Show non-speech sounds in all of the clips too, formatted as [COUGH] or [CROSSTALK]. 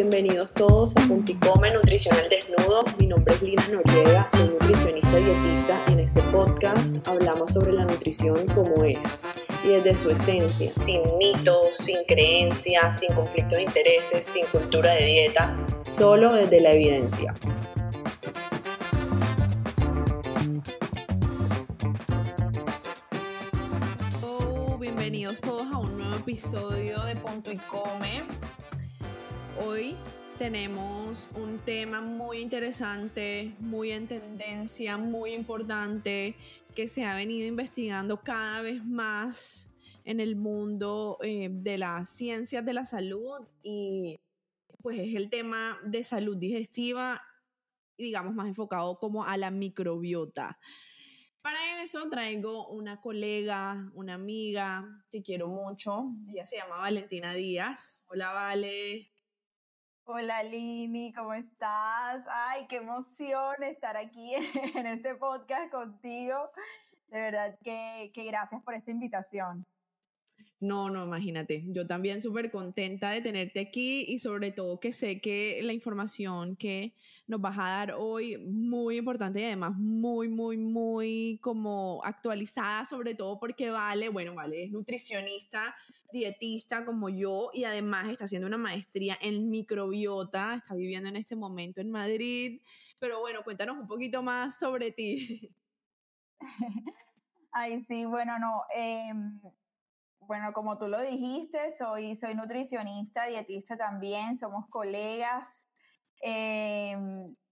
bienvenidos todos a Punticome Nutricional Desnudo. Mi nombre es Lina Noriega, soy nutricionista dietista y en este podcast hablamos sobre la nutrición como es y desde su esencia, sin mitos, sin creencias, sin conflictos de intereses, sin cultura de dieta, solo desde la evidencia. Oh, bienvenidos todos a un nuevo episodio de Punto y Come. Hoy tenemos un tema muy interesante, muy en tendencia, muy importante, que se ha venido investigando cada vez más en el mundo eh, de las ciencias de la salud y pues es el tema de salud digestiva digamos más enfocado como a la microbiota. Para eso traigo una colega, una amiga que quiero mucho. Ella se llama Valentina Díaz. Hola, Vale. Hola Lini, ¿cómo estás? Ay, qué emoción estar aquí [LAUGHS] en este podcast contigo. De verdad que, que gracias por esta invitación. No, no, imagínate. Yo también súper contenta de tenerte aquí y sobre todo que sé que la información que nos vas a dar hoy muy importante y además muy, muy, muy como actualizada, sobre todo porque Vale, bueno, Vale es nutricionista dietista como yo y además está haciendo una maestría en microbiota, está viviendo en este momento en Madrid. Pero bueno, cuéntanos un poquito más sobre ti. [LAUGHS] Ay, sí, bueno, no. Em, bueno, como tú lo dijiste, soy, soy nutricionista, dietista también, somos colegas. Eh,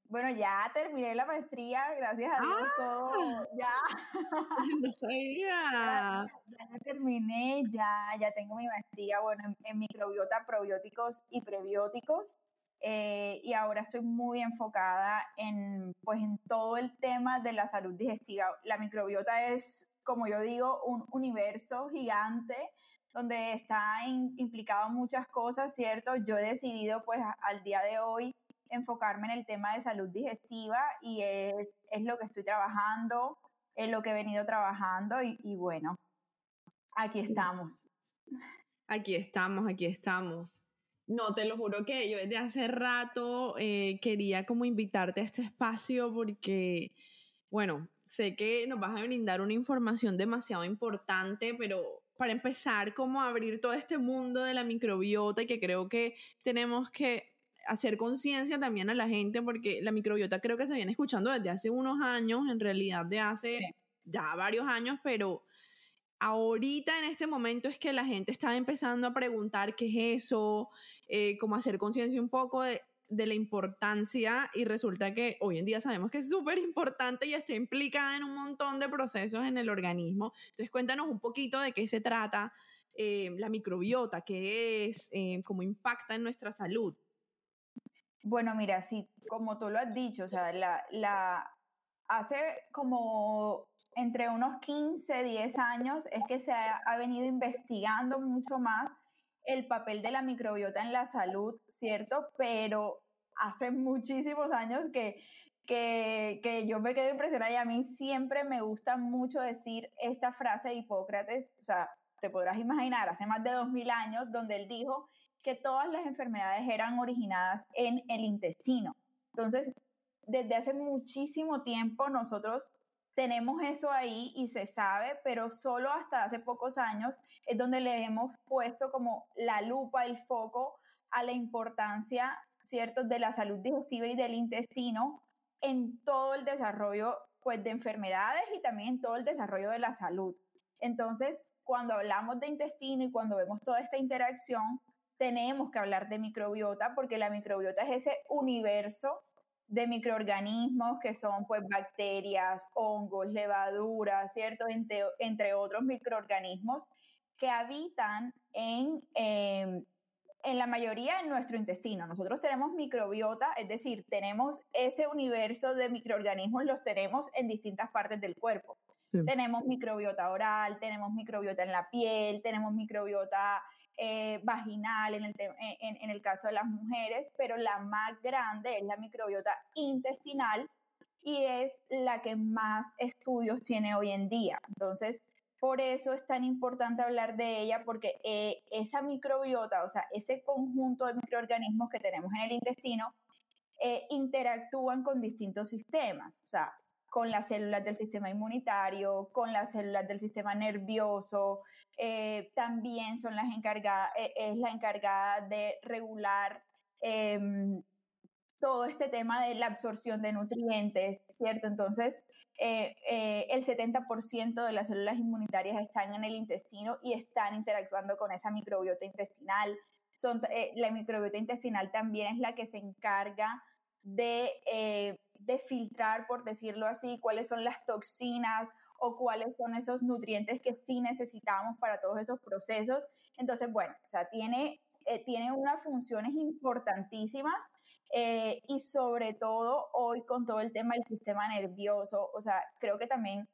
bueno, ya terminé la maestría, gracias a Dios, todo, ¡Ah! ya. [LAUGHS] No sabía. [LAUGHS] Ya, ya terminé, ya, ya tengo mi maestría, bueno, en, en microbiota, probióticos y prebióticos. Eh, y ahora estoy muy enfocada en, pues, en todo el tema de la salud digestiva. La microbiota es, como yo digo, un universo gigante donde está in, implicado muchas cosas, ¿cierto? Yo he decidido, pues, a, al día de hoy enfocarme en el tema de salud digestiva y es, es lo que estoy trabajando, es lo que he venido trabajando y, y bueno, aquí estamos. Aquí estamos, aquí estamos. No, te lo juro que yo desde hace rato eh, quería como invitarte a este espacio porque, bueno, sé que nos vas a brindar una información demasiado importante, pero para empezar, como abrir todo este mundo de la microbiota y que creo que tenemos que hacer conciencia también a la gente porque la microbiota creo que se viene escuchando desde hace unos años, en realidad de hace ya varios años, pero ahorita en este momento es que la gente está empezando a preguntar qué es eso, eh, como hacer conciencia un poco de, de, la importancia y resulta que hoy en día sabemos que es súper importante y está implicada en un montón de procesos en el organismo. Entonces cuéntanos un poquito de qué se trata eh, la microbiota, qué es, eh, cómo impacta en nuestra salud. Bueno, mira, sí, como tú lo has dicho, o sea, la, la hace como entre unos 15, 10 años es que se ha, ha, venido investigando mucho más el papel de la microbiota en la salud, ¿cierto? Pero hace muchísimos años que, que, que yo me quedo impresionada y a mí siempre me gusta mucho decir esta frase de Hipócrates, o sea, te podrás imaginar, hace más de 2000 años, donde él dijo que todas las enfermedades eran originadas en el intestino. Entonces, desde hace muchísimo tiempo nosotros tenemos eso ahí y se sabe, pero solo hasta hace pocos años es donde le hemos puesto como la lupa, el foco a la importancia, ¿cierto?, de la salud digestiva y del intestino en todo el desarrollo, pues, de enfermedades y también en todo el desarrollo de la salud. Entonces, cuando hablamos de intestino y cuando vemos toda esta interacción, tenemos que hablar de microbiota porque la microbiota es ese universo de microorganismos que son pues bacterias, hongos, levaduras, ¿cierto? Entre, entre otros microorganismos que habitan en, eh, en la mayoría en nuestro intestino. Nosotros tenemos microbiota, es decir, tenemos ese universo de microorganismos, los tenemos en distintas partes del cuerpo. Sí. Tenemos microbiota oral, tenemos microbiota en la piel, tenemos microbiota eh, vaginal en el, en, en el caso de las mujeres, pero la más grande es la microbiota intestinal y es la que más estudios tiene hoy en día. Entonces, por eso es tan importante hablar de ella, porque eh, esa microbiota, o sea, ese conjunto de microorganismos que tenemos en el intestino, eh, interactúan con distintos sistemas, o sea, con las células del sistema inmunitario, con las células del sistema nervioso, eh, también son las encargadas, es la encargada de regular em, todo este tema de la absorción de nutrientes, ¿cierto? Entonces, eh, eh, el 70% de las células inmunitarias están en el intestino y están interactuando con esa microbiota intestinal. Son, eh, la microbiota intestinal también es la que se encarga de, de filtrar, por decirlo así, cuáles son las toxinas o cuáles son esos nutrientes que sí necesitamos para todos esos procesos. Entonces, bueno, o sea, tiene, tiene unas funciones importantísimas eh, y sobre todo hoy con todo el tema del sistema nervioso, o sea, creo que también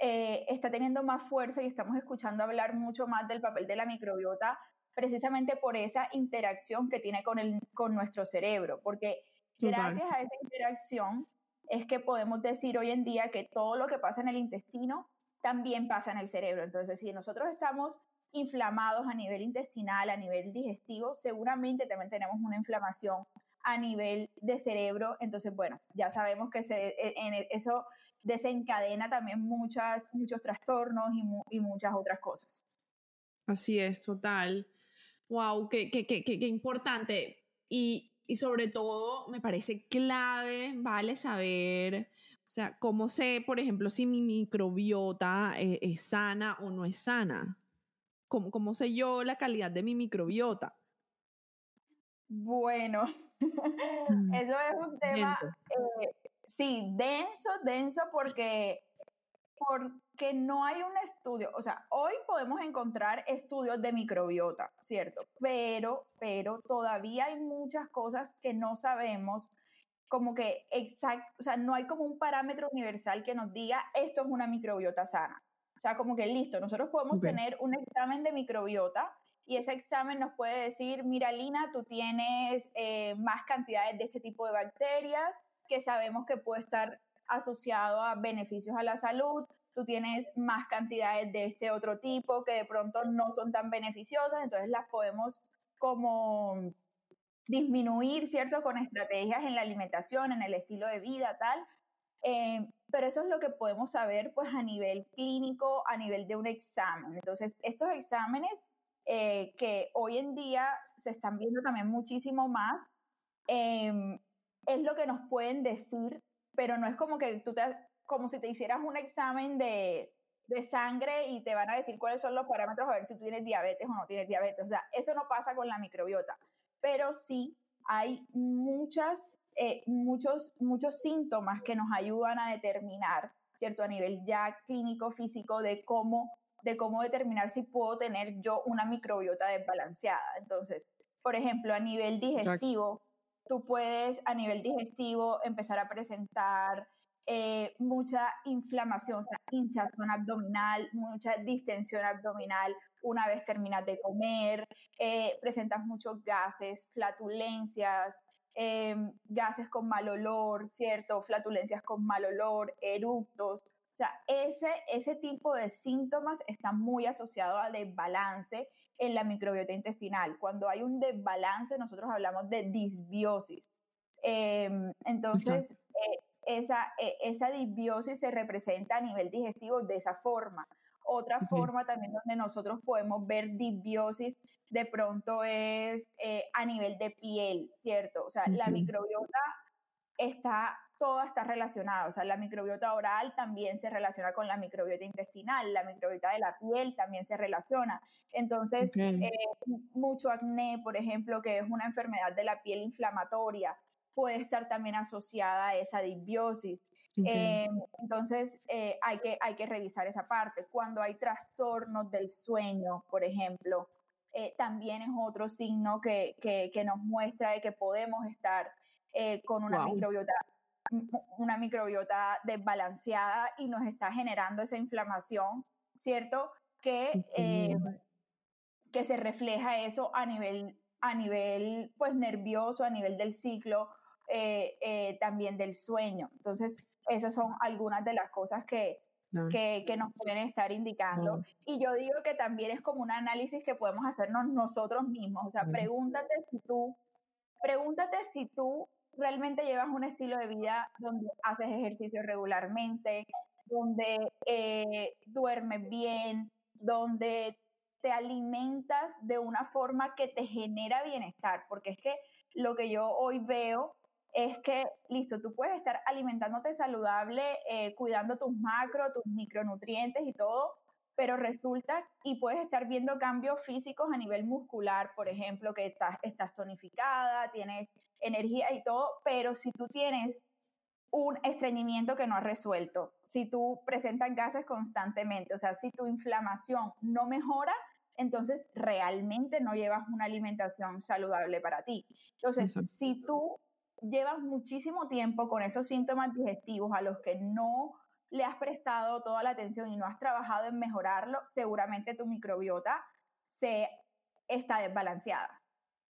eh, está teniendo más fuerza y estamos escuchando hablar mucho más del papel de la microbiota precisamente por esa interacción que tiene con, el, con nuestro cerebro, porque gracias a esa interacción es que podemos decir hoy en día que todo lo que pasa en el intestino también pasa en el cerebro. Entonces, si nosotros estamos inflamados a nivel intestinal, a nivel digestivo, seguramente también tenemos una inflamación a nivel de cerebro. Entonces, bueno, ya sabemos que se, e, en e, eso desencadena también muchas, muchos trastornos y, muchas otras cosas. Así es, total. Wow, qué, qué, qué, qué importante. Y, y, sobre todo, me parece clave, ¿vale? Saber, o sea, cómo sé, por ejemplo, si mi microbiota es, eh, es sana o no es sana. ¿Cómo, ¿Cómo sé yo la calidad de mi microbiota? Bueno, [LAUGHS] mm, eso es un tema, eh, sí, denso, denso porque, porque no hay un estudio, o sea, hoy podemos encontrar estudios de microbiota, ¿cierto? Pero, pero todavía hay muchas cosas que no sabemos como que exacto, o sea, no hay como un parámetro universal que nos diga esto es una microbiota sana. O sea, como que listo, nosotros podemos tener un examen de microbiota y ese examen nos puede decir, mira Lina, tú tienes eh, más cantidades de este tipo de bacterias que sabemos que puede estar asociado a beneficios a la salud, tú tienes más cantidades de este otro tipo que de pronto no son tan beneficiosas, entonces las podemos como disminuir, ¿cierto? Con estrategias en la alimentación, en el estilo de vida, tal. Eh, pero eso es lo que podemos saber pues a nivel clínico, a nivel de un examen. Entonces, estos exámenes eh, que hoy en día se están viendo también muchísimo más, em, es lo que nos pueden decir, pero no es como que tú te, como si te hicieras un examen de, de sangre y te van a decir cuáles son los parámetros a ver si tú tienes diabetes o no tienes diabetes. O sea, eso no pasa con la microbiota, pero sí hay muchas, eh, muchos, muchos síntomas que nos ayudan a determinar, ¿cierto? A nivel ya clínico, físico, de cómo de cómo determinar si puedo tener yo una microbiota desbalanceada. Entonces, por ejemplo, a nivel digestivo, tú puedes a nivel digestivo empezar a presentar eh, mucha inflamación, o sea, hinchazón abdominal, mucha distensión abdominal una vez terminas de comer, eh, presentas muchos gases, flatulencias, em, gases con mal olor, ¿cierto? Flatulencias con mal olor, eructos. O sea, ese, ese tipo de síntomas está muy asociado a desbalance en la microbiota intestinal. Cuando hay un desbalance, nosotros hablamos de disbiosis. Entonces, eh, esa, e, esa disbiosis se representa a nivel digestivo de esa forma. Otra forma también donde nosotros podemos ver disbiosis de pronto es eh, a nivel de piel, ¿cierto? O sea, la microbiota está todo está relacionado. O sea, la microbiota oral también se relaciona con la microbiota intestinal, la microbiota de la piel también se relaciona. Entonces, eh, mucho acné, por ejemplo, que es una enfermedad de la piel inflamatoria, puede estar también asociada a esa disbiosis. Eh, entonces, eh, hay, que, hay que revisar esa parte. Cuando hay trastornos del sueño, por ejemplo, también es otro signo que, que, nos muestra de que podemos estar con una microbiota una microbiota desbalanceada y nos está generando esa inflamación, ¿cierto? Que, eh, que se refleja eso a nivel, a nivel pues, nervioso, a nivel del ciclo, eh, eh, también del sueño. Entonces, esas son algunas de las cosas que, que, que, nos pueden estar indicando. Y yo digo que también es como un análisis que podemos hacernos nosotros mismos. O sea, pregúntate si tú, pregúntate si tú realmente llevas un estilo de vida donde haces ejercicio regularmente, donde eh, duermes bien, donde te alimentas de una forma que te genera bienestar, porque es que lo que yo hoy veo es que, listo, tú puedes estar alimentándote saludable, eh, cuidando tus macro, tus micronutrientes y todo, pero resulta y puedes estar viendo cambios físicos a nivel muscular, por ejemplo, que estás, estás tonificada, tienes energía y todo, pero si tú tienes un estreñimiento que no has resuelto, si tú presentas gases constantemente, o sea, si tu inflamación no mejora, entonces realmente no llevas una alimentación saludable para ti. Entonces, si tú llevas muchísimo tiempo con esos síntomas digestivos a los que no le has prestado toda la atención y no has trabajado en mejorarlo, seguramente tu microbiota se está desbalanceada.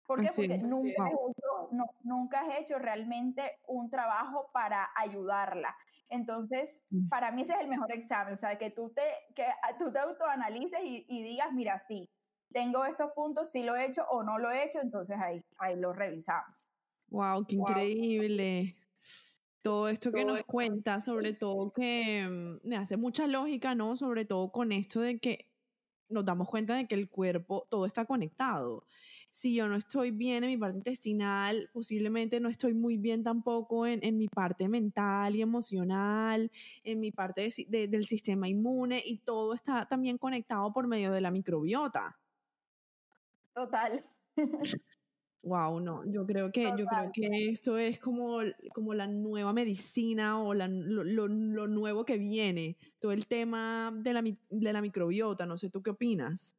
¿Por qué? Porque nunca, has hecho, nunca has hecho realmente un trabajo para ayudarla. Entonces, mm. para mí ese es el mejor examen, o sea, que tú te, que tú te autoanalices y, y digas, mira, sí, tengo estos puntos, sí lo he hecho o no lo he hecho, entonces ahí, ahí lo revisamos. Wow, qué increíble. Todo esto que nos cuenta, sobre todo que mm, me hace mucha lógica, ¿no? Sobre todo con esto de que nos damos cuenta de que el cuerpo, todo está conectado. Si yo no estoy bien en mi parte intestinal, posiblemente no estoy muy bien tampoco en, en mi parte mental y emocional, en mi parte del sistema inmune y todo está también conectado por medio de la microbiota. Total. [LAUGHS] Wow, no, yo creo que, yo creo que esto es como, como la nueva medicina o la, lo, lo, nuevo que viene, todo el tema de la, de la microbiota, no sé, ¿tú qué opinas?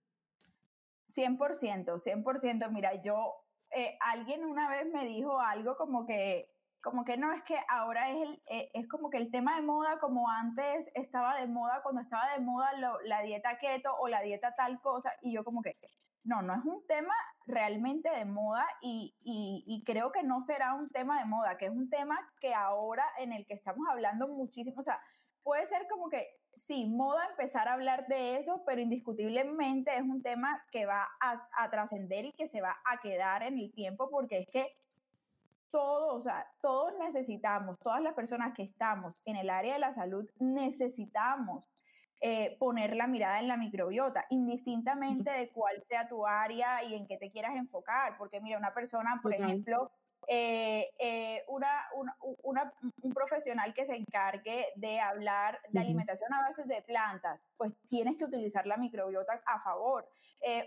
100%, 100%, mira, yo, eh, alguien una vez me dijo algo como que, como que no, es que ahora es, el, eh, es como que el tema de moda como antes estaba de moda, cuando estaba de moda la dieta keto o la dieta tal cosa, y yo como que, no, no es un tema realmente de moda y, y, creo que no será un tema de moda, que es un tema que ahora en el que estamos hablando muchísimo, o sea, puede ser como que sí, moda empezar a hablar de eso, pero indiscutiblemente es un tema que va a, a trascender y que se va a quedar en el tiempo porque es que todos, o sea, todos necesitamos, todas las personas que estamos en el área de la salud necesitamos eh, poner la mirada en la microbiota, indistintamente de cuál sea tu área y en qué te quieras enfocar. Porque mira, una persona, por ejemplo, eh, eh, una, una, un profesional que se encargue de hablar de alimentación a base de plantas, pues tienes que utilizar la microbiota a favor.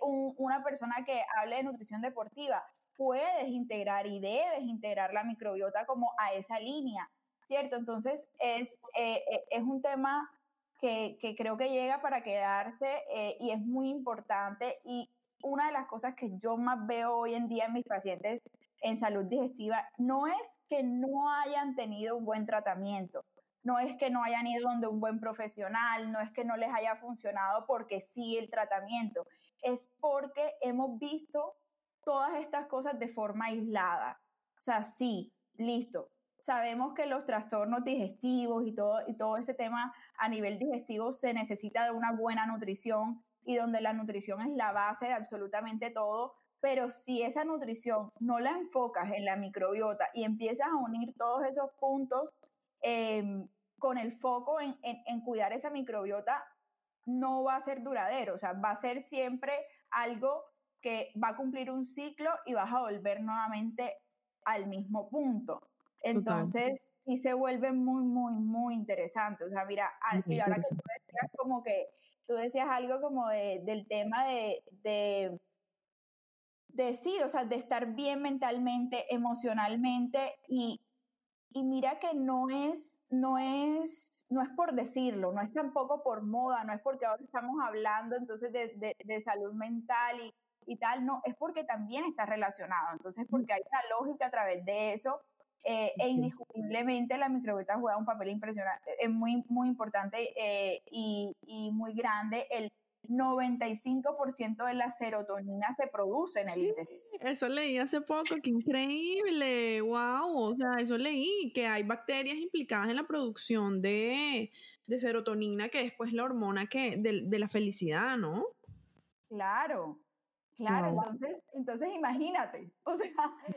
una persona que hable de nutrición deportiva, puedes integrar y debes integrar la microbiota como a esa línea, ¿cierto? Entonces es, es un tema que, creo que llega para quedarse eh, y es muy importante. Y una de las cosas que yo más veo hoy en día en mis pacientes en salud digestiva no es que no hayan tenido un buen tratamiento, no es que no hayan ido donde un buen profesional, no es que no les haya funcionado porque sí el tratamiento, es porque hemos visto todas estas cosas de forma aislada. O sea, sí, listo, sabemos que los trastornos digestivos y todo, y todo este tema a nivel digestivo se necesita de una buena nutrición y donde la nutrición es la base de absolutamente todo, pero si esa nutrición no la enfocas en la microbiota y empiezas a unir todos esos puntos em, con el foco en, en cuidar esa microbiota, no va a ser duradero, o sea, va a ser siempre algo que va a cumplir un ciclo y vas a volver nuevamente al mismo punto. Entonces, sí se vuelve muy, muy, muy interesante. O sea, mira, y ahora que tú decías como que, tú decías algo como de, del tema de, de, de sí, o sea, de estar bien mentalmente, emocionalmente y, y mira que no es, no es, no es por decirlo, no es tampoco por moda, no es porque ahora estamos hablando entonces de, de, de salud mental y, y, tal, no, es porque también está relacionado, entonces porque hay una lógica a través de eso eh, e indiscutiblemente la microbiota juega un papel impresionante, es muy, muy importante eh, y, y, muy grande. El 95% de la serotonina se produce en el intestino. Eso leí hace poco, qué increíble, wow, o sea, eso leí, que hay bacterias implicadas en la producción de, de serotonina, que es pues la hormona que, de, de la felicidad, ¿no? Claro, Claro, entonces, entonces imagínate, [LAUGHS] o sea,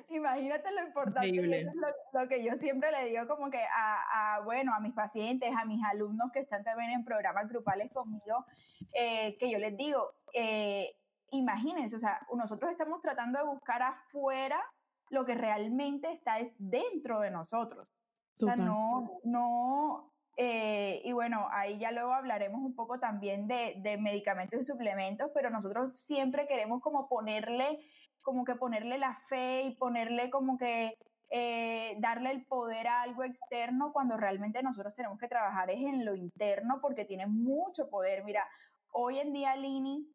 imagínate lo importante, y eso es lo, que yo siempre le digo como que a, bueno, a mis pacientes, a mis alumnos que están también en programas grupales conmigo, eh, que yo les digo, eh, imagínense, o sea, nosotros estamos tratando de buscar afuera lo que realmente está es dentro de nosotros. O sea, no, no, eh, y bueno, ahí ya luego hablaremos un poco también de, de, medicamentos y suplementos, pero nosotros siempre queremos como ponerle, como que ponerle la fe y ponerle como que eh, darle el poder a algo externo cuando realmente nosotros tenemos que trabajar es en lo interno porque tiene mucho poder. Mira, hoy en día, Lini,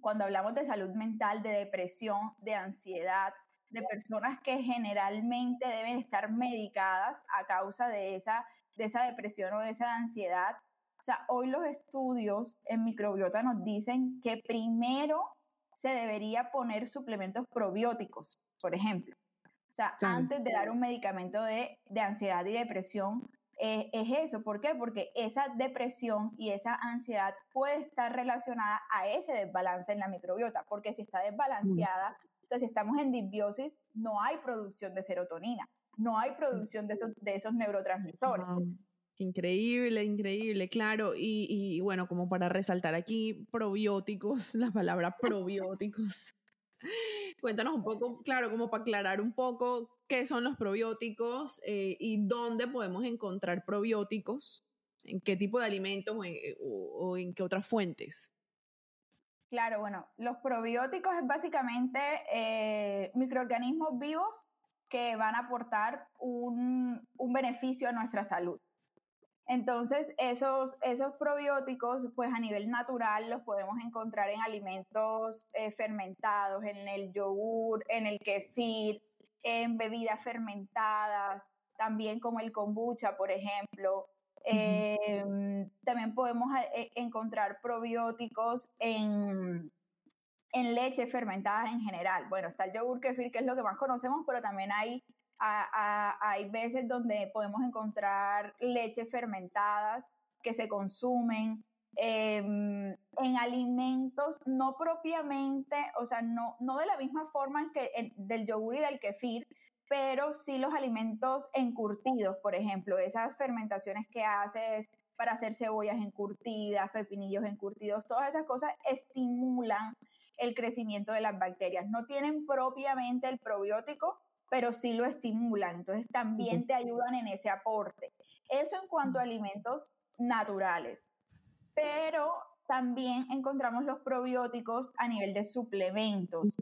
cuando hablamos de salud mental, de depresión, de ansiedad, de personas que generalmente deben estar medicadas a causa de esa de esa depresión o de esa ansiedad. O sea, hoy los estudios en microbiota nos dicen que primero se debería poner suplementos probióticos, por ejemplo. O sea, antes de dar un medicamento de, de ansiedad y depresión, eh, es eso. ¿Por qué? Porque esa depresión y esa ansiedad puede estar relacionada a ese desbalance en la microbiota, porque si está desbalanceada, o sea, si estamos en disbiosis, no hay producción de serotonina no hay producción de esos, de esos neurotransmisores. Increíble, increíble, claro. Y, bueno, como para resaltar aquí, probióticos, [LAUGHS] la palabra probióticos. [LAUGHS] Cuéntanos un poco, claro, como para aclarar un poco qué son los probióticos eh, y dónde podemos encontrar probióticos, en qué tipo de alimentos o en, qué otras fuentes. Claro, bueno, los probióticos es básicamente eh, microorganismos vivos que van a aportar un, beneficio a nuestra salud. Entonces, esos, esos probióticos, pues a nivel natural, los podemos encontrar en alimentos eh, fermentados, en el yogur, en el kefir, en bebidas fermentadas, también como el kombucha, por ejemplo. Em, también podemos eh, encontrar probióticos en, en leche fermentada en general. Bueno, está el yogur kefir, que es lo que más conocemos, pero también hay, hay veces donde podemos encontrar leche fermentadas que se consumen em, en alimentos no propiamente, o sea, no, no de la misma forma que del yogur y del kefir, pero sí los alimentos encurtidos, por ejemplo, esas fermentaciones que haces para hacer cebollas encurtidas, pepinillos encurtidos, todas esas cosas estimulan el crecimiento de las bacterias. No tienen propiamente el probiótico, pero sí lo estimulan. Entonces también te ayudan en ese aporte. Eso en cuanto a alimentos naturales. Pero también encontramos los probióticos a nivel de suplementos,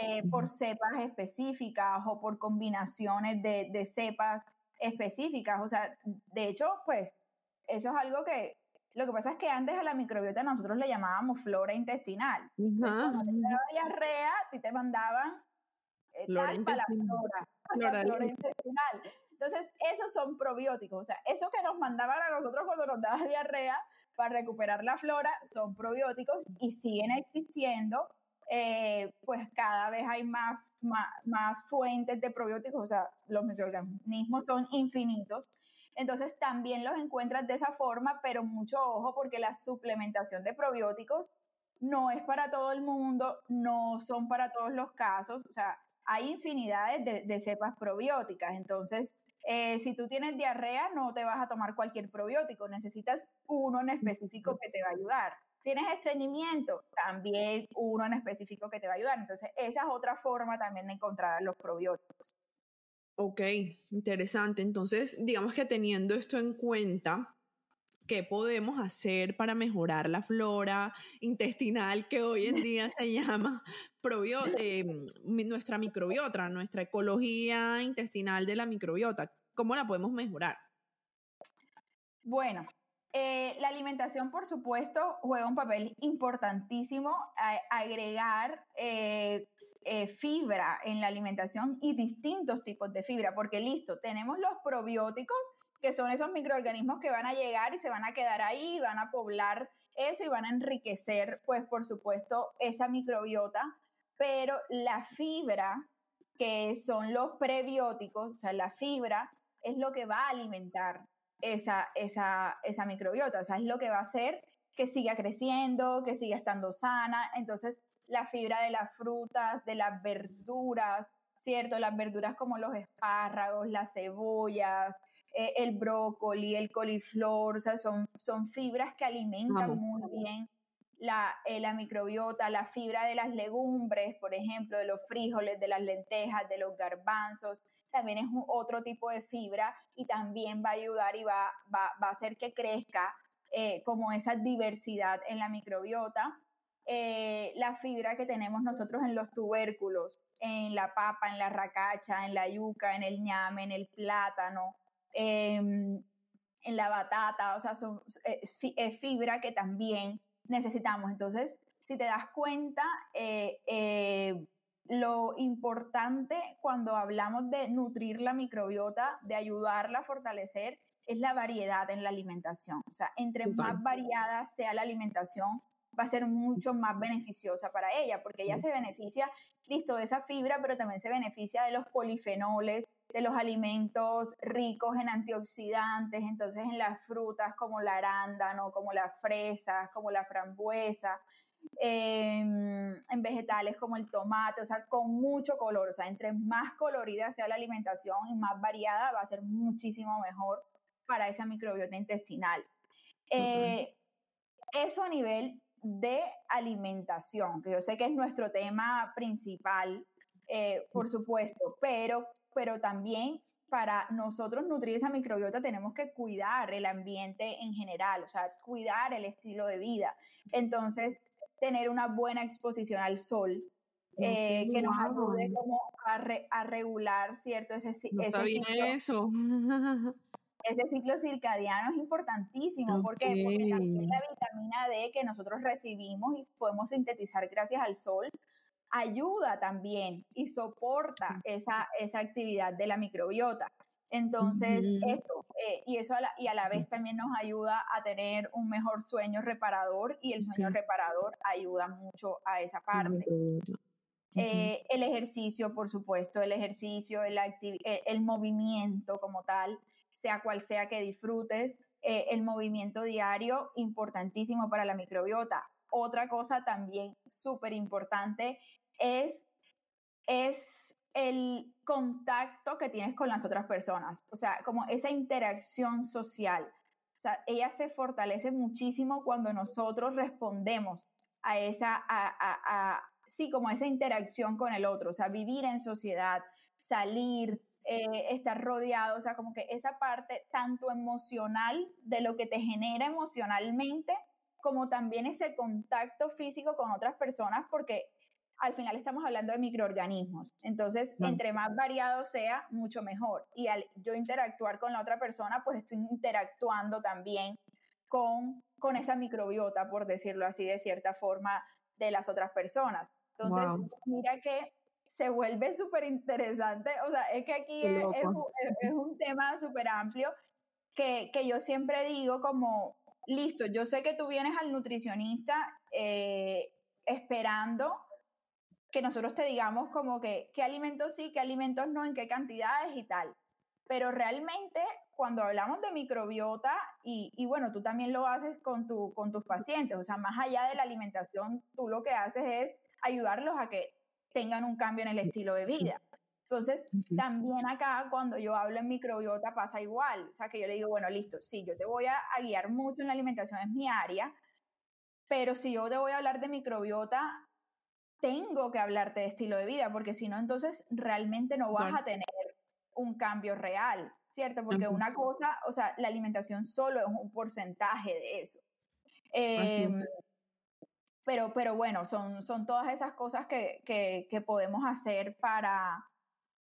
eh, por cepas específicas o por combinaciones de, de cepas específicas. O sea, de hecho, pues eso es algo que lo que pasa es que antes a la microbiota nosotros le llamábamos flora intestinal. Cuando te daba diarrea, a ti te mandaban eh, tal para la flora, flora intestinal. Entonces, esos son probióticos. O sea, eso que nos mandaban a nosotros cuando nos daba diarrea para recuperar la flora son probióticos y siguen existiendo. Eh, pues cada vez hay más, más, más fuentes de probióticos, o sea, los microorganismos son infinitos. Entonces también los encuentras de esa forma, pero mucho ojo porque la suplementación de probióticos no es para todo el mundo, no son para todos los casos, o sea, hay infinidades de, cepas probióticas. Entonces, eh, si tú tienes diarrea, no te vas a tomar cualquier probiótico, necesitas uno en específico que te va a ayudar. ¿Tienes estreñimiento? También uno en específico que te va a ayudar. Entonces, esa es otra forma también de encontrar los probióticos. Ok, interesante. Entonces, digamos que teniendo esto en cuenta, ¿qué podemos hacer para mejorar la flora intestinal que hoy en día se llama eh, nuestra microbiota, nuestra ecología intestinal de la microbiota? ¿Cómo la podemos mejorar? Bueno, eh, la alimentación, por supuesto, juega un papel importantísimo. agregar eh, eh, fibra en la alimentación y distintos tipos de fibra, porque listo, tenemos los probióticos, que son esos microorganismos que van a llegar y se van a quedar ahí, van a poblar eso y van a enriquecer, pues por supuesto, esa microbiota, pero la fibra, que son los prebióticos, o sea, la fibra es lo que va a alimentar esa, esa, esa microbiota. O sea, es lo que va a hacer que siga creciendo, que siga estando sana. Entonces, la fibra de las frutas, de las verduras, ¿cierto? Las verduras como los espárragos, las cebollas, eh, el brócoli, el coliflor, o sea, son, son fibras que alimentan muy bien la, eh, la, microbiota, la fibra de las legumbres, por ejemplo, de los frijoles, de las lentejas, de los garbanzos, también es otro tipo de fibra y también va a ayudar y va, va, va a hacer que crezca eh, como esa diversidad en la microbiota. Eh, la fibra que tenemos nosotros en los tubérculos, en la papa, en la racacha, en la yuca, en el ñame, en el plátano, em, en la batata, o sea, son, es fibra que también necesitamos. Entonces, si te das cuenta, eh, eh, lo importante cuando hablamos de nutrir la microbiota, de ayudarla a fortalecer, es la variedad en la alimentación. O sea, entre más variada sea la alimentación, va a ser mucho más beneficiosa para ella, porque ella se beneficia, listo, de esa fibra, pero también se beneficia de los polifenoles, de los alimentos ricos en antioxidantes, entonces en las frutas como la arándano, como las fresas, como la frambuesa, em, en vegetales como el tomate, o sea, con mucho color, o sea, entre más colorida sea la alimentación y más variada va a ser muchísimo mejor para esa microbiota intestinal. Eh, eso a nivel de alimentación, que yo sé que es nuestro tema principal, eh, por supuesto, pero pero también para nosotros nutrir esa microbiota tenemos que cuidar el ambiente en general, o sea, cuidar el estilo de vida. Entonces, tener una buena exposición al sol, eh, que nos ayude como a, regular, ¿cierto? Ese, ese ciclo, eso. [LAUGHS] ese ciclo circadiano es importantísimo. ¿Por qué? Porque también la vitamina D que nosotros recibimos y podemos sintetizar gracias al sol, ayuda también y soporta esa, esa actividad de la microbiota. Entonces, eso, eh, y eso a la, y a la vez también nos ayuda a tener un mejor sueño reparador y el sueño reparador ayuda mucho a esa parte. Eh, el ejercicio, por supuesto, el ejercicio, el, e, el, movimiento como tal, sea cual sea que disfrutes, eh, el movimiento diario, importantísimo para la microbiota. Otra cosa también súper importante es, es el contacto que tienes con las otras personas, o sea, como esa interacción social. O sea, ella se fortalece muchísimo cuando nosotros respondemos a esa, a, sí, como esa interacción con el otro, o sea, vivir en sociedad, salir, eh, estar rodeado, o sea, como que esa parte tanto emocional de lo que te genera emocionalmente, como también ese contacto físico con otras personas, porque al final estamos hablando de microorganismos. Entonces, entre más variado sea, mucho mejor. Y al yo interactuar con la otra persona, pues estoy interactuando también con, con esa microbiota, por decirlo así, de cierta forma, de las otras personas. Entonces, mira que se vuelve súper interesante. O sea, es que aquí es, es, un tema súper amplio que, que yo siempre digo como, listo, yo sé que tú vienes al nutricionista eh, esperando que nosotros te digamos como que qué alimentos sí, qué alimentos no, en qué cantidades y tal. Pero realmente cuando hablamos de microbiota, y, y, bueno, tú también lo haces con, tu, con tus pacientes, o sea, más allá de la alimentación, tú lo que haces es ayudarlos a que tengan un cambio en el estilo de vida. Entonces, también acá cuando yo hablo en microbiota pasa igual, o sea, que yo le digo, bueno, listo, sí, yo te voy a, a guiar mucho en la alimentación, es mi área, pero si yo te voy a hablar de microbiota, tengo que hablarte de estilo de vida, porque si no, entonces realmente no vas a tener un cambio real, ¿cierto? Porque una cosa, o sea, la alimentación solo es un porcentaje de eso. Em, pero, pero bueno, son, son todas esas cosas que, que, que podemos hacer para,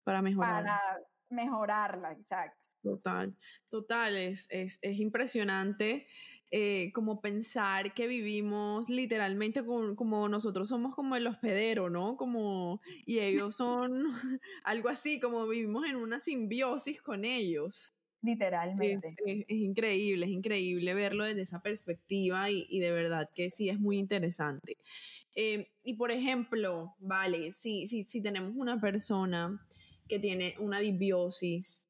para mejorar. Para mejorarla, exacto. Total, total, es, es, es impresionante eh, como pensar que vivimos literalmente como nosotros somos como el hospedero, ¿no? Como, y ellos [LAUGHS] son [LAUGHS] algo así, como vivimos en una simbiosis con ellos. Literalmente. Es, increíble, es increíble verlo desde esa perspectiva y, y de verdad que sí es muy interesante. Eh, y por ejemplo, vale, si, si, si tenemos una persona que tiene una disbiosis,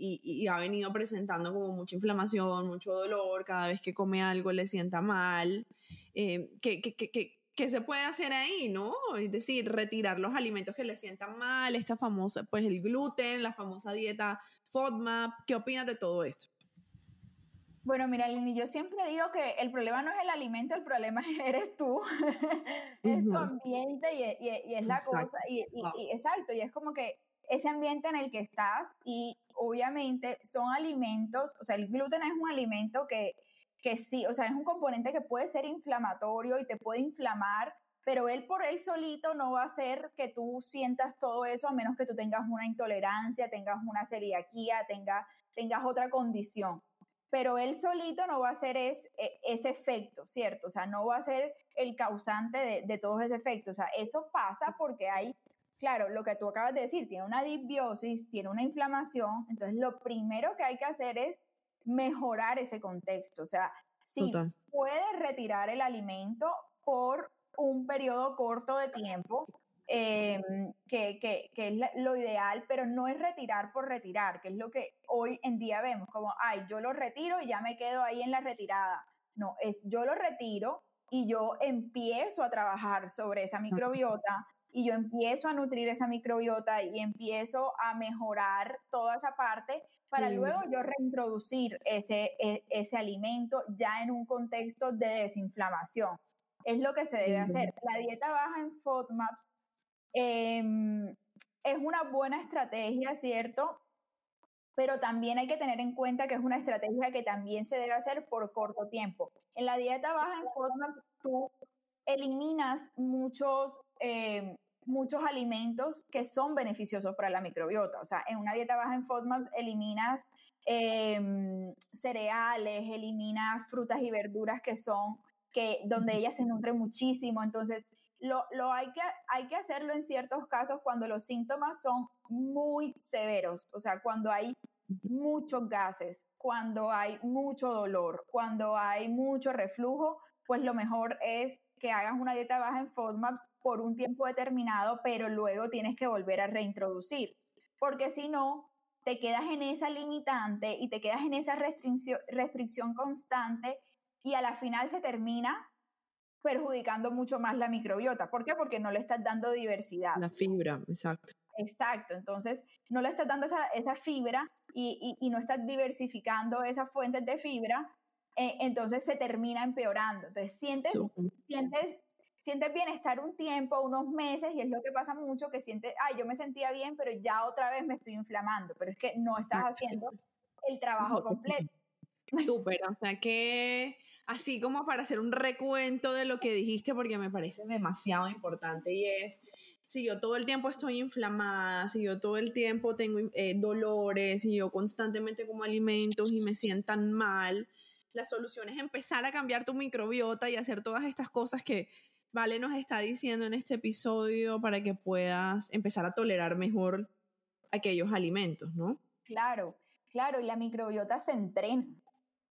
y, ha venido presentando como mucha inflamación, mucho dolor, cada vez que come algo le sienta mal. Eh, ¿qué, qué, se puede hacer ahí, no? Es decir, retirar los alimentos que le sientan mal, esta famosa, pues el gluten, la famosa dieta FODMAP. ¿Qué opinas de todo esto? Bueno, mira, Lini, yo siempre digo que el problema no es el alimento, el problema [LAUGHS] eres tú, es tu ambiente y, es la cosa, y, exacto, y es como que ese ambiente en el que estás y obviamente son alimentos, o sea, el gluten es un alimento que, que sí, o sea, es un componente que puede ser inflamatorio y te puede inflamar, pero él por él solito no va a hacer que tú sientas todo eso a menos que tú tengas una intolerancia, tengas una celiaquía, tengas, tengas otra condición pero él solito no va a hacer es, e, ese efecto, ¿cierto? O sea, no va a ser el causante de, de todos esos efectos. O sea, eso pasa porque hay, claro, lo que tú acabas de decir, tiene una disbiosis, tiene una inflamación, entonces lo primero que hay que hacer es mejorar ese contexto. O sea, si puedes retirar el alimento por un periodo corto de tiempo, Em, que, que, que, es lo ideal, pero no es retirar por retirar, que es lo que hoy en día vemos, como, ay, yo lo retiro y ya me quedo ahí en la retirada. No, es yo lo retiro y yo empiezo a trabajar sobre esa microbiota y yo empiezo a nutrir esa microbiota y empiezo a mejorar toda esa parte para luego yo reintroducir ese, e, ese alimento ya en un contexto de desinflamación. Es lo que se debe hacer. La dieta baja en FODMAPs Em, es una buena estrategia, ¿cierto? Pero también hay que tener en cuenta que es una estrategia que también se debe hacer por corto tiempo. En la dieta baja en FODMAPs, tú eliminas muchos, em, muchos alimentos que son beneficiosos para la microbiota. O sea, en una dieta baja en FODMAPs eliminas em, cereales, eliminas frutas y verduras que son, que, donde ellas se nutren muchísimo. Entonces, lo, lo hay, que, hay que hacerlo en ciertos casos cuando los síntomas son muy severos, o sea, cuando hay muchos gases, cuando hay mucho dolor, cuando hay mucho reflujo, pues lo mejor es que hagas una dieta baja en FODMAPs por un tiempo determinado, pero luego tienes que volver a reintroducir, porque si no, te quedas en esa limitante y te quedas en esa restricción, restricción constante y a la final se termina perjudicando mucho más la microbiota. ¿Por qué? Porque no le estás dando diversidad. La fibra, exacto. Exacto, entonces no le estás dando esa, esa fibra y, y, no estás diversificando esas fuentes de fibra, eh, entonces se termina empeorando. Entonces sientes, sientes, sientes bienestar un tiempo, unos meses, y es lo que pasa mucho, que sientes, ay, yo me sentía bien, pero ya otra vez me estoy inflamando, pero es que no estás haciendo el [LAUGHS] trabajo completo. Súper, o sea que así como para hacer un recuento de lo que dijiste, porque me parece demasiado importante y es, si yo todo el tiempo estoy inflamada, si yo todo el tiempo tengo eh, dolores, si yo constantemente como alimentos y me sientan mal, la solución es empezar a cambiar tu microbiota y hacer todas estas cosas que Vale nos está diciendo en este episodio para que puedas empezar a tolerar mejor aquellos alimentos, ¿no? Claro, claro, y la microbiota se entrena.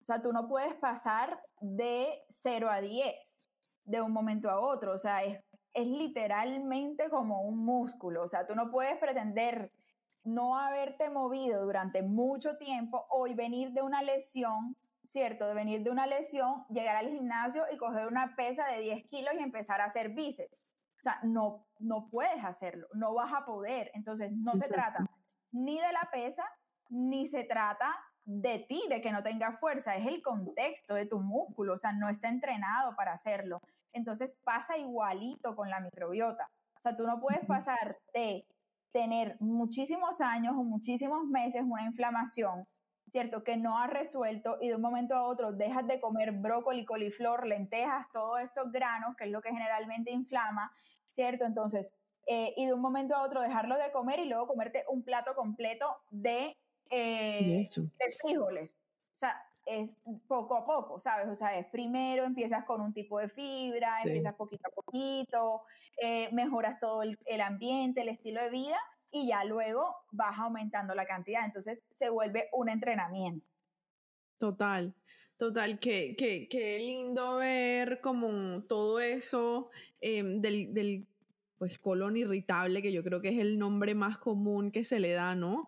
O sea, tú no puedes pasar de 0 a 10 de un momento a otro. O sea, es, es literalmente como un músculo. O sea, tú no puedes pretender no haberte movido durante mucho tiempo o venir de una lesión, ¿cierto? De venir de una lesión, llegar al gimnasio y coger una pesa de 10 kilos y empezar a hacer bíceps. O sea, no, no puedes hacerlo, no vas a poder. Entonces, no se trata ni de la pesa, ni se trata de ti, de que no tenga fuerza, es el contexto de tu músculo, o sea, no está entrenado para hacerlo. Entonces pasa igualito con la microbiota. O sea, tú no puedes pasar de tener muchísimos años o muchísimos meses una inflamación, ¿cierto? Que no has resuelto y de un momento a otro dejas de comer brócoli, coliflor, lentejas, todos estos granos, que es lo que generalmente inflama, ¿cierto? Entonces, eh, y de un momento a otro dejarlo de comer y luego comerte un plato completo de eh, de frijoles. O sea, es poco a poco, ¿sabes? O sea, es primero empiezas con un tipo de fibra, empiezas poquito a poquito, eh, mejoras todo el, ambiente, el estilo de vida y ya luego vas aumentando la cantidad. Entonces se vuelve un entrenamiento. Total, total, qué, qué, qué lindo ver como todo eso em, del, del pues colon irritable, que yo creo que es el nombre más común que se le da, ¿no?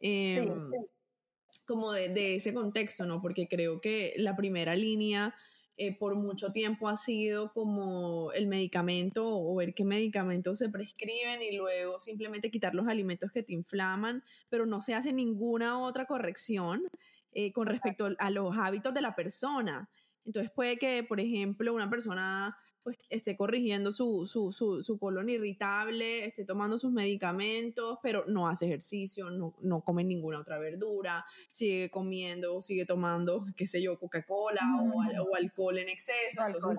Em, como de, ese contexto, ¿no? Porque creo que la primera línea eh, por mucho tiempo ha sido como el medicamento o ver qué medicamentos se prescriben y luego simplemente quitar los alimentos que te inflaman, pero no se hace ninguna otra corrección eh, con respecto a los hábitos de la persona. Entonces puede que, por ejemplo, una persona pues esté corrigiendo su, su, su, su, colon irritable, esté tomando sus medicamentos, pero no hace ejercicio, no, no come ninguna otra verdura, sigue comiendo, sigue tomando, [LAUGHS] qué sé yo, Coca-Cola o, o, alcohol en exceso. Entonces,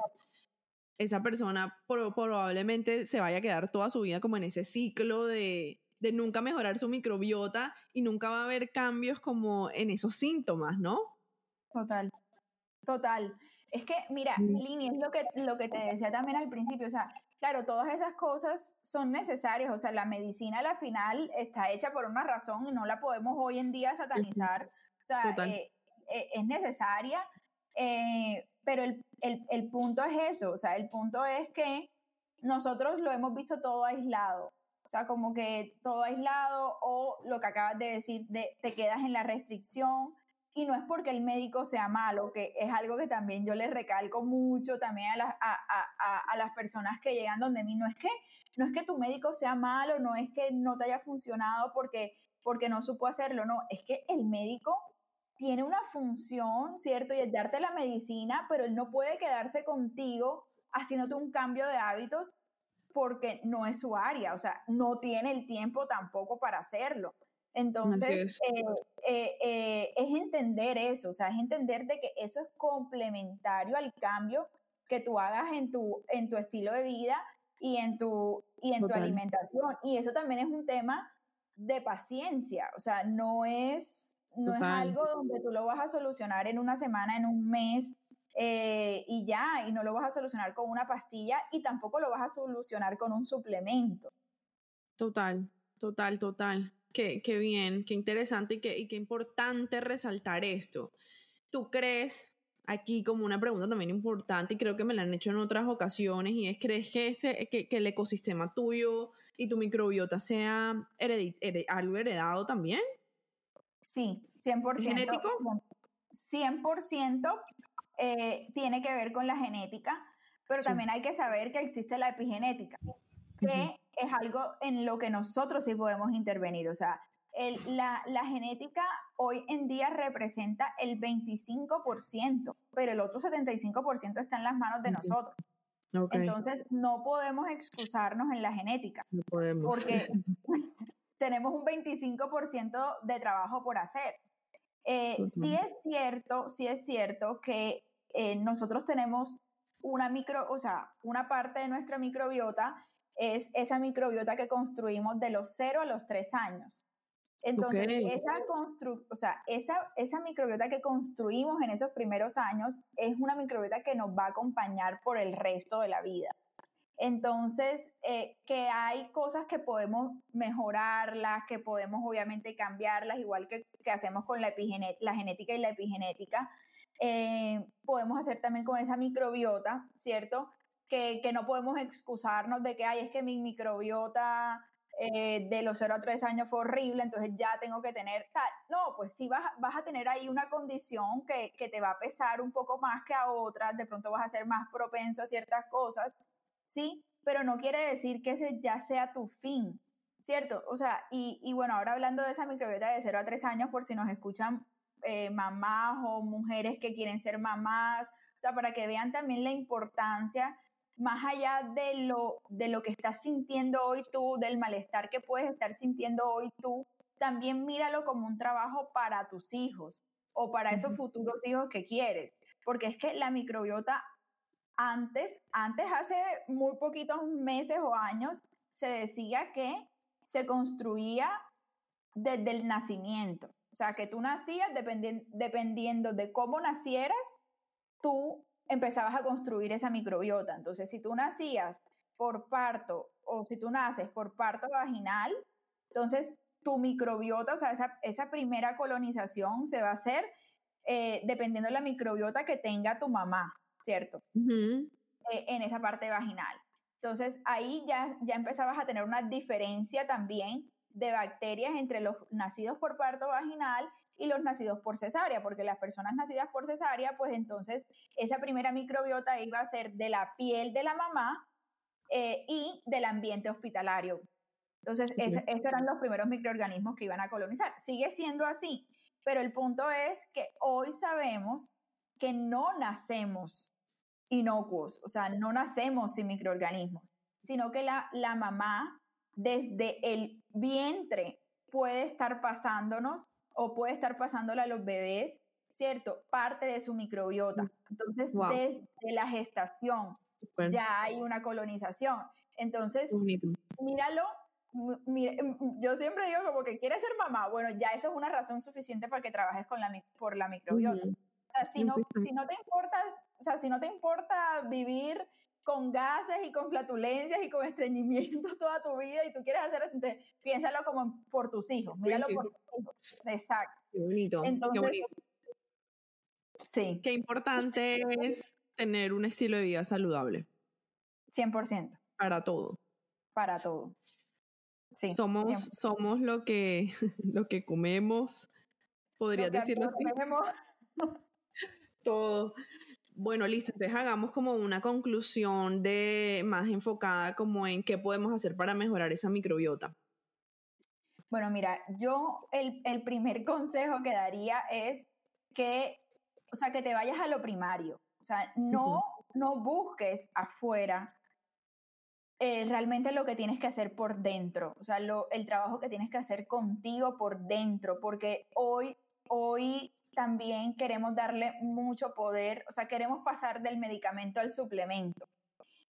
esa persona probablemente se vaya a quedar toda su vida como en ese ciclo de, de nunca mejorar su microbiota y nunca va a haber cambios como en esos síntomas, ¿no? Total, total. Es que, mira, Lini, es lo que, lo que te decía también al principio, o sea, claro, todas esas cosas son necesarias, o sea, la medicina a la final está hecha por una razón y no la podemos hoy en día satanizar, o sea, eh, eh, es necesaria, eh, pero el, el, el punto es eso, o sea, el punto es que nosotros lo hemos visto todo aislado, o sea, como que todo aislado o lo que acabas de decir, de, te quedas en la restricción, y no es porque el médico sea malo, que es algo que también yo le recalco mucho también a, a, las personas que llegan donde mí. No es, que, no es que tu médico sea malo, no es que no te haya funcionado porque, porque no supo hacerlo, no, es que el médico tiene una función, ¿cierto? Y es darte la medicina, pero él no puede quedarse contigo haciéndote un cambio de hábitos porque no es su área, o sea, no tiene el tiempo tampoco para hacerlo. Entonces, eh, eh, eh, es entender eso, o sea, es entender de que eso es complementario al cambio que tú hagas en tu, en tu estilo de vida y en tu, y en tu alimentación. Y eso también es un tema de paciencia, o sea, no es, no es algo donde tú lo vas a solucionar en una semana, en un mes, y ya, y no lo vas a solucionar con una pastilla y tampoco lo vas a solucionar con un suplemento. Total, total, total. Qué, qué bien, qué interesante y qué, y qué importante resaltar esto. ¿Tú crees, aquí como una pregunta también importante y creo que me la han hecho en otras ocasiones y es, ¿crees que, este, que, que el ecosistema tuyo y tu microbiota sea algo heredado también? Sí, 100%. ¿Genético? 100% eh, tiene que ver con la genética, pero también hay que saber que existe la epigenética, que es algo en lo que nosotros sí podemos intervenir. O sea, la, genética hoy en día representa el 25%, pero el otro 75% está en las manos de nosotros. Entonces, no podemos excusarnos en la genética. No podemos. Porque [LAUGHS] [LAUGHS] tenemos un 25% de trabajo por hacer. Eh, sí es cierto, sí es cierto que eh, nosotros tenemos una micro, o sea, una parte de nuestra microbiota es esa microbiota que construimos de los 0 a los 3 años. Entonces, esa, o sea, esa, esa microbiota que construimos en esos primeros años es una microbiota que nos va a acompañar por el resto de la vida. Entonces, eh, que hay cosas que podemos mejorarlas, que podemos obviamente cambiarlas, igual que, que hacemos con la, la genética y la epigenética, eh, podemos hacer también con esa microbiota, ¿cierto? Que, no podemos excusarnos de que, ay, es que mi microbiota eh, de los 0 a 3 años fue horrible, entonces ya tengo que tener tal. No, pues sí vas, vas a tener ahí una condición que, que, te va a pesar un poco más que a otras, de pronto vas a ser más propenso a ciertas cosas, ¿sí? Pero no quiere decir que ese ya sea tu fin, ¿cierto? O sea, y, y bueno, ahora hablando de esa microbiota de 0 a 3 años, por si nos escuchan eh, mamás o mujeres que quieren ser mamás, o sea, para que vean también la importancia más allá de lo, de lo que estás sintiendo hoy tú, del malestar que puedes estar sintiendo hoy tú, también míralo como un trabajo para tus hijos o para esos futuros hijos que quieres. Porque es que la microbiota antes, antes hace muy poquitos meses o años, se decía que se construía desde el nacimiento. O sea, que tú nacías dependiendo de cómo nacieras, tú empezabas a construir esa microbiota. Entonces, si tú nacías por parto o si tú naces por parto vaginal, entonces tu microbiota, o sea, esa, primera colonización se va a hacer eh, dependiendo de la microbiota que tenga tu mamá, ¿cierto? Eh, en esa parte vaginal. Entonces, ahí ya, ya empezabas a tener una diferencia también de bacterias entre los nacidos por parto vaginal y los nacidos por cesárea, porque las personas nacidas por cesárea, pues entonces esa primera microbiota iba a ser de la piel de la mamá eh, y del ambiente hospitalario. Entonces, esos eran los primeros microorganismos que iban a colonizar. Sigue siendo así, pero el punto es que hoy sabemos que no nacemos inocuos, o sea, no nacemos sin microorganismos, sino que la, la mamá desde el vientre puede estar pasándonos o puede estar pasándole a los bebés, ¿cierto? Parte de su microbiota. Entonces, desde la gestación ya hay una colonización. Entonces, míralo, yo siempre digo como que quieres ser mamá, bueno, ya eso es una razón suficiente para que trabajes con la, por la microbiota. si, no, si no te importa, o sea, si no te importa vivir con gases y con flatulencias y con estreñimiento [LAUGHS] toda tu vida y tú quieres hacer eso, piénsalo como por tus hijos, míralo por tus hijos. Exacto. Qué bonito. qué bonito. Sí. Qué importante es tener un estilo de vida saludable. 100%. Para todo. Para todo. Sí. Somos, somos lo que, [LAUGHS] lo que comemos, podrías decirlo así. Comemos. [LAUGHS] todo. Bueno, listo. Entonces hagamos como una conclusión de más enfocada como en qué podemos hacer para mejorar esa microbiota. Bueno, mira, yo el, el primer [LAUGHS] consejo que daría es que, o sea, que te vayas a lo primario. O sea, no, no busques afuera eh, realmente lo que tienes que hacer por dentro, o sea, lo, el trabajo que tienes que hacer contigo por dentro, porque hoy, hoy también queremos darle mucho poder, o sea, queremos pasar del medicamento al suplemento.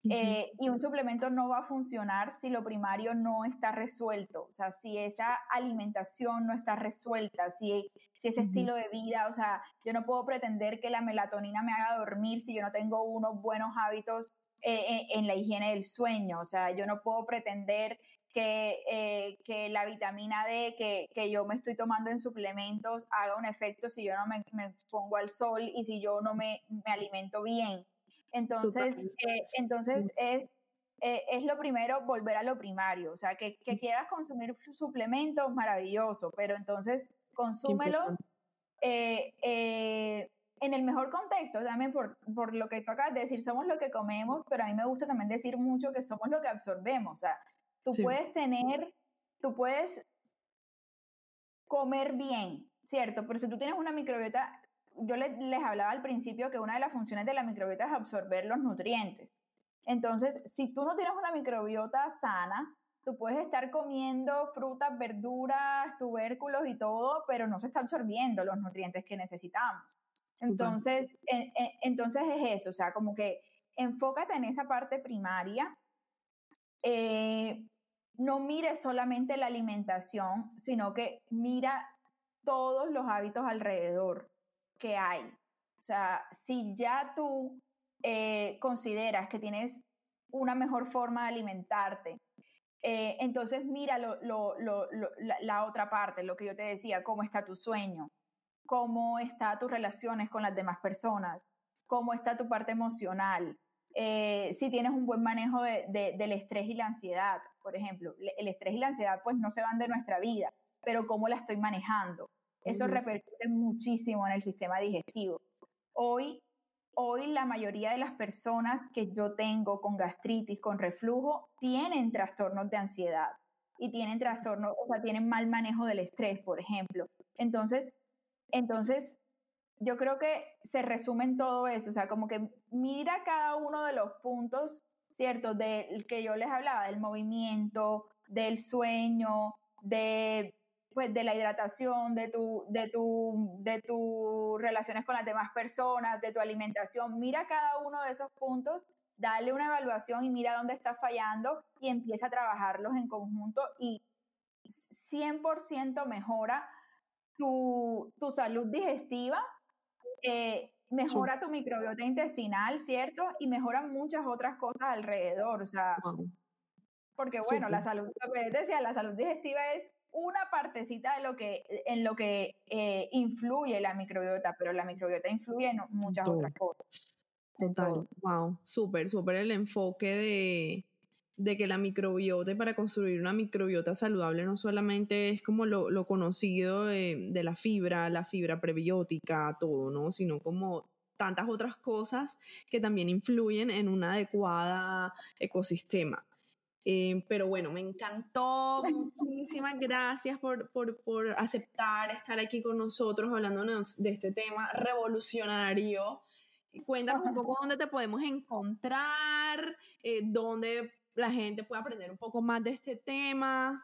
Eh, y un suplemento no va a funcionar si lo primario no está resuelto, o sea, si esa alimentación no está resuelta, si, si ese estilo de vida, o sea, yo no puedo pretender que la melatonina me haga dormir si yo no tengo unos buenos hábitos eh, en la higiene del sueño, o sea, yo no puedo pretender que, eh, que la vitamina D que, que, yo me estoy tomando en suplementos haga un efecto si yo no me, me expongo al sol y si yo no me, me alimento bien. Entonces, eh, entonces es, eh, es lo primero volver a lo primario, o sea, que, que quieras consumir suplementos, maravilloso, pero entonces consúmelos en el mejor contexto, también por, por lo que tú acabas de decir, somos lo que comemos, pero a mí me gusta también decir mucho que somos lo que absorbemos, o sea, Tú puedes tener, tú puedes comer bien, ¿cierto? Pero si tú tienes una microbiota, yo les, les hablaba al principio que una de las funciones de la microbiota es absorber los nutrientes. Entonces, si tú no tienes una microbiota sana, tú puedes estar comiendo frutas, verduras, tubérculos y todo, pero no se está absorbiendo los nutrientes que necesitamos. Entonces, entonces es eso, o sea, como que enfócate en esa parte primaria. Eh, no mire solamente la alimentación, sino que mira todos los hábitos alrededor que hay. O sea, si ya tú eh, consideras que tienes una mejor forma de alimentarte, eh, entonces mira la, otra parte, lo que yo te decía, cómo está tu sueño, cómo están tus relaciones con las demás personas, cómo está tu parte emocional, eh, si tienes un buen manejo del estrés y la ansiedad, por ejemplo. El estrés y la ansiedad pues no se van de nuestra vida, pero cómo la estoy manejando. Eso repercute muchísimo en el sistema digestivo. Hoy, hoy la mayoría de las personas que yo tengo con gastritis, con reflujo, tienen trastornos de ansiedad y tienen trastornos, o sea, tienen mal manejo del estrés, por ejemplo. Entonces, entonces yo creo que se resume en todo eso, o sea, como que mira cada uno de los puntos, ¿cierto? Del que yo les hablaba, del movimiento, del sueño, de, pues, de la hidratación, de tu, de, tu, de tus relaciones con las demás personas, de tu alimentación. Mira cada uno de esos puntos, dale una evaluación y mira dónde está fallando y empieza a trabajarlos en conjunto y 100% mejora tu, tu salud digestiva eh, mejora tu microbiota intestinal, ¿cierto? Y mejora muchas otras cosas alrededor, o sea, porque bueno, la salud, decía, la salud digestiva es una partecita de lo que, en lo que eh, influye la microbiota, pero la microbiota influye en muchas otras cosas. Total, wow, súper, súper el enfoque de, de que la microbiota y para construir una microbiota saludable no solamente es como lo, conocido de, de, la fibra, la fibra prebiótica, todo, ¿no? Sino como tantas otras cosas que también influyen en un adecuado ecosistema. Eh, pero bueno, me encantó. Muchísimas gracias por, por, por, aceptar estar aquí con nosotros hablándonos de este tema revolucionario. Cuéntanos un poco dónde te podemos encontrar, eh, dónde la gente puede aprender un poco más de este tema.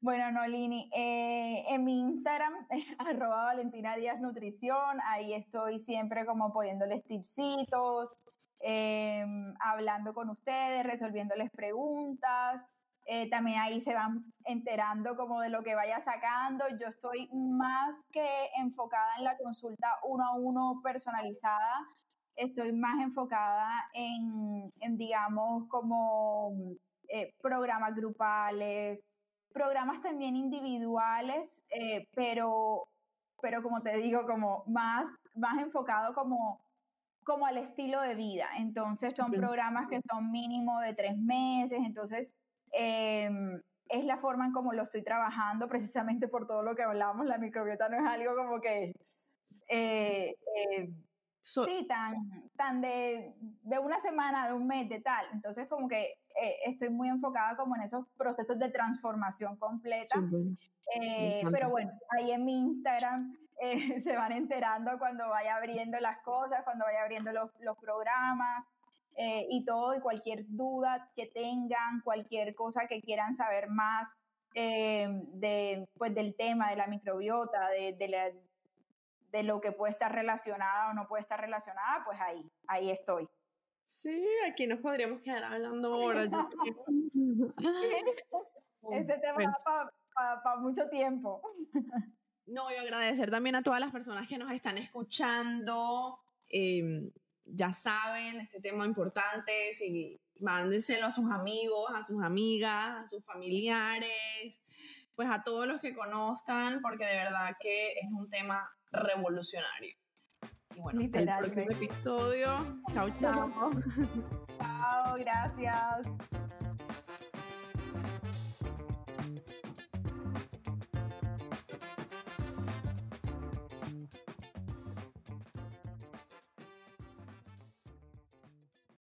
Bueno, Nolini, eh, en mi Instagram, [LAUGHS] arroba Valentina Díaz Nutrición, ahí estoy siempre como poniéndoles tipsitos, Em, hablando con ustedes, resolviéndoles preguntas. Eh, también ahí se van enterando como de lo que vaya sacando. Yo estoy más que enfocada en la consulta uno a uno personalizada. Estoy más enfocada en, digamos, como eh, programas grupales, programas también individuales, eh, pero, pero como te digo, como más, más enfocado como como al estilo de vida. Entonces son programas que son mínimo de tres meses, entonces em, es la forma en cómo lo estoy trabajando, precisamente por todo lo que hablábamos, la microbiota no es algo como que... Eh, eh, sí, tan, tan de, de, una semana, de un mes, de tal. Entonces, como que eh, estoy muy enfocada como en esos procesos de transformación completa. pero bueno, ahí en mi Instagram eh, [LAUGHS] se van enterando cuando vaya abriendo las cosas, cuando vaya abriendo los, los programas eh, y todo, y cualquier duda que tengan, cualquier cosa que quieran saber más eh, de, pues, del tema de la microbiota, de, de, de lo que puede estar relacionada o no puede estar relacionada, pues ahí, ahí estoy. Sí, aquí nos podríamos quedar hablando ahora. [LAUGHS] [LAUGHS] este tema va para pa, mucho tiempo. No, y agradecer también a todas las personas que nos están escuchando. Em, ya saben, este tema importante, y mándenselo a sus amigos, a sus amigas, a sus familiares, pues a todos los que conozcan, porque de verdad que es un tema revolucionario. Y bueno, hasta el próximo episodio. Chao, chao. [LAUGHS] chao, gracias.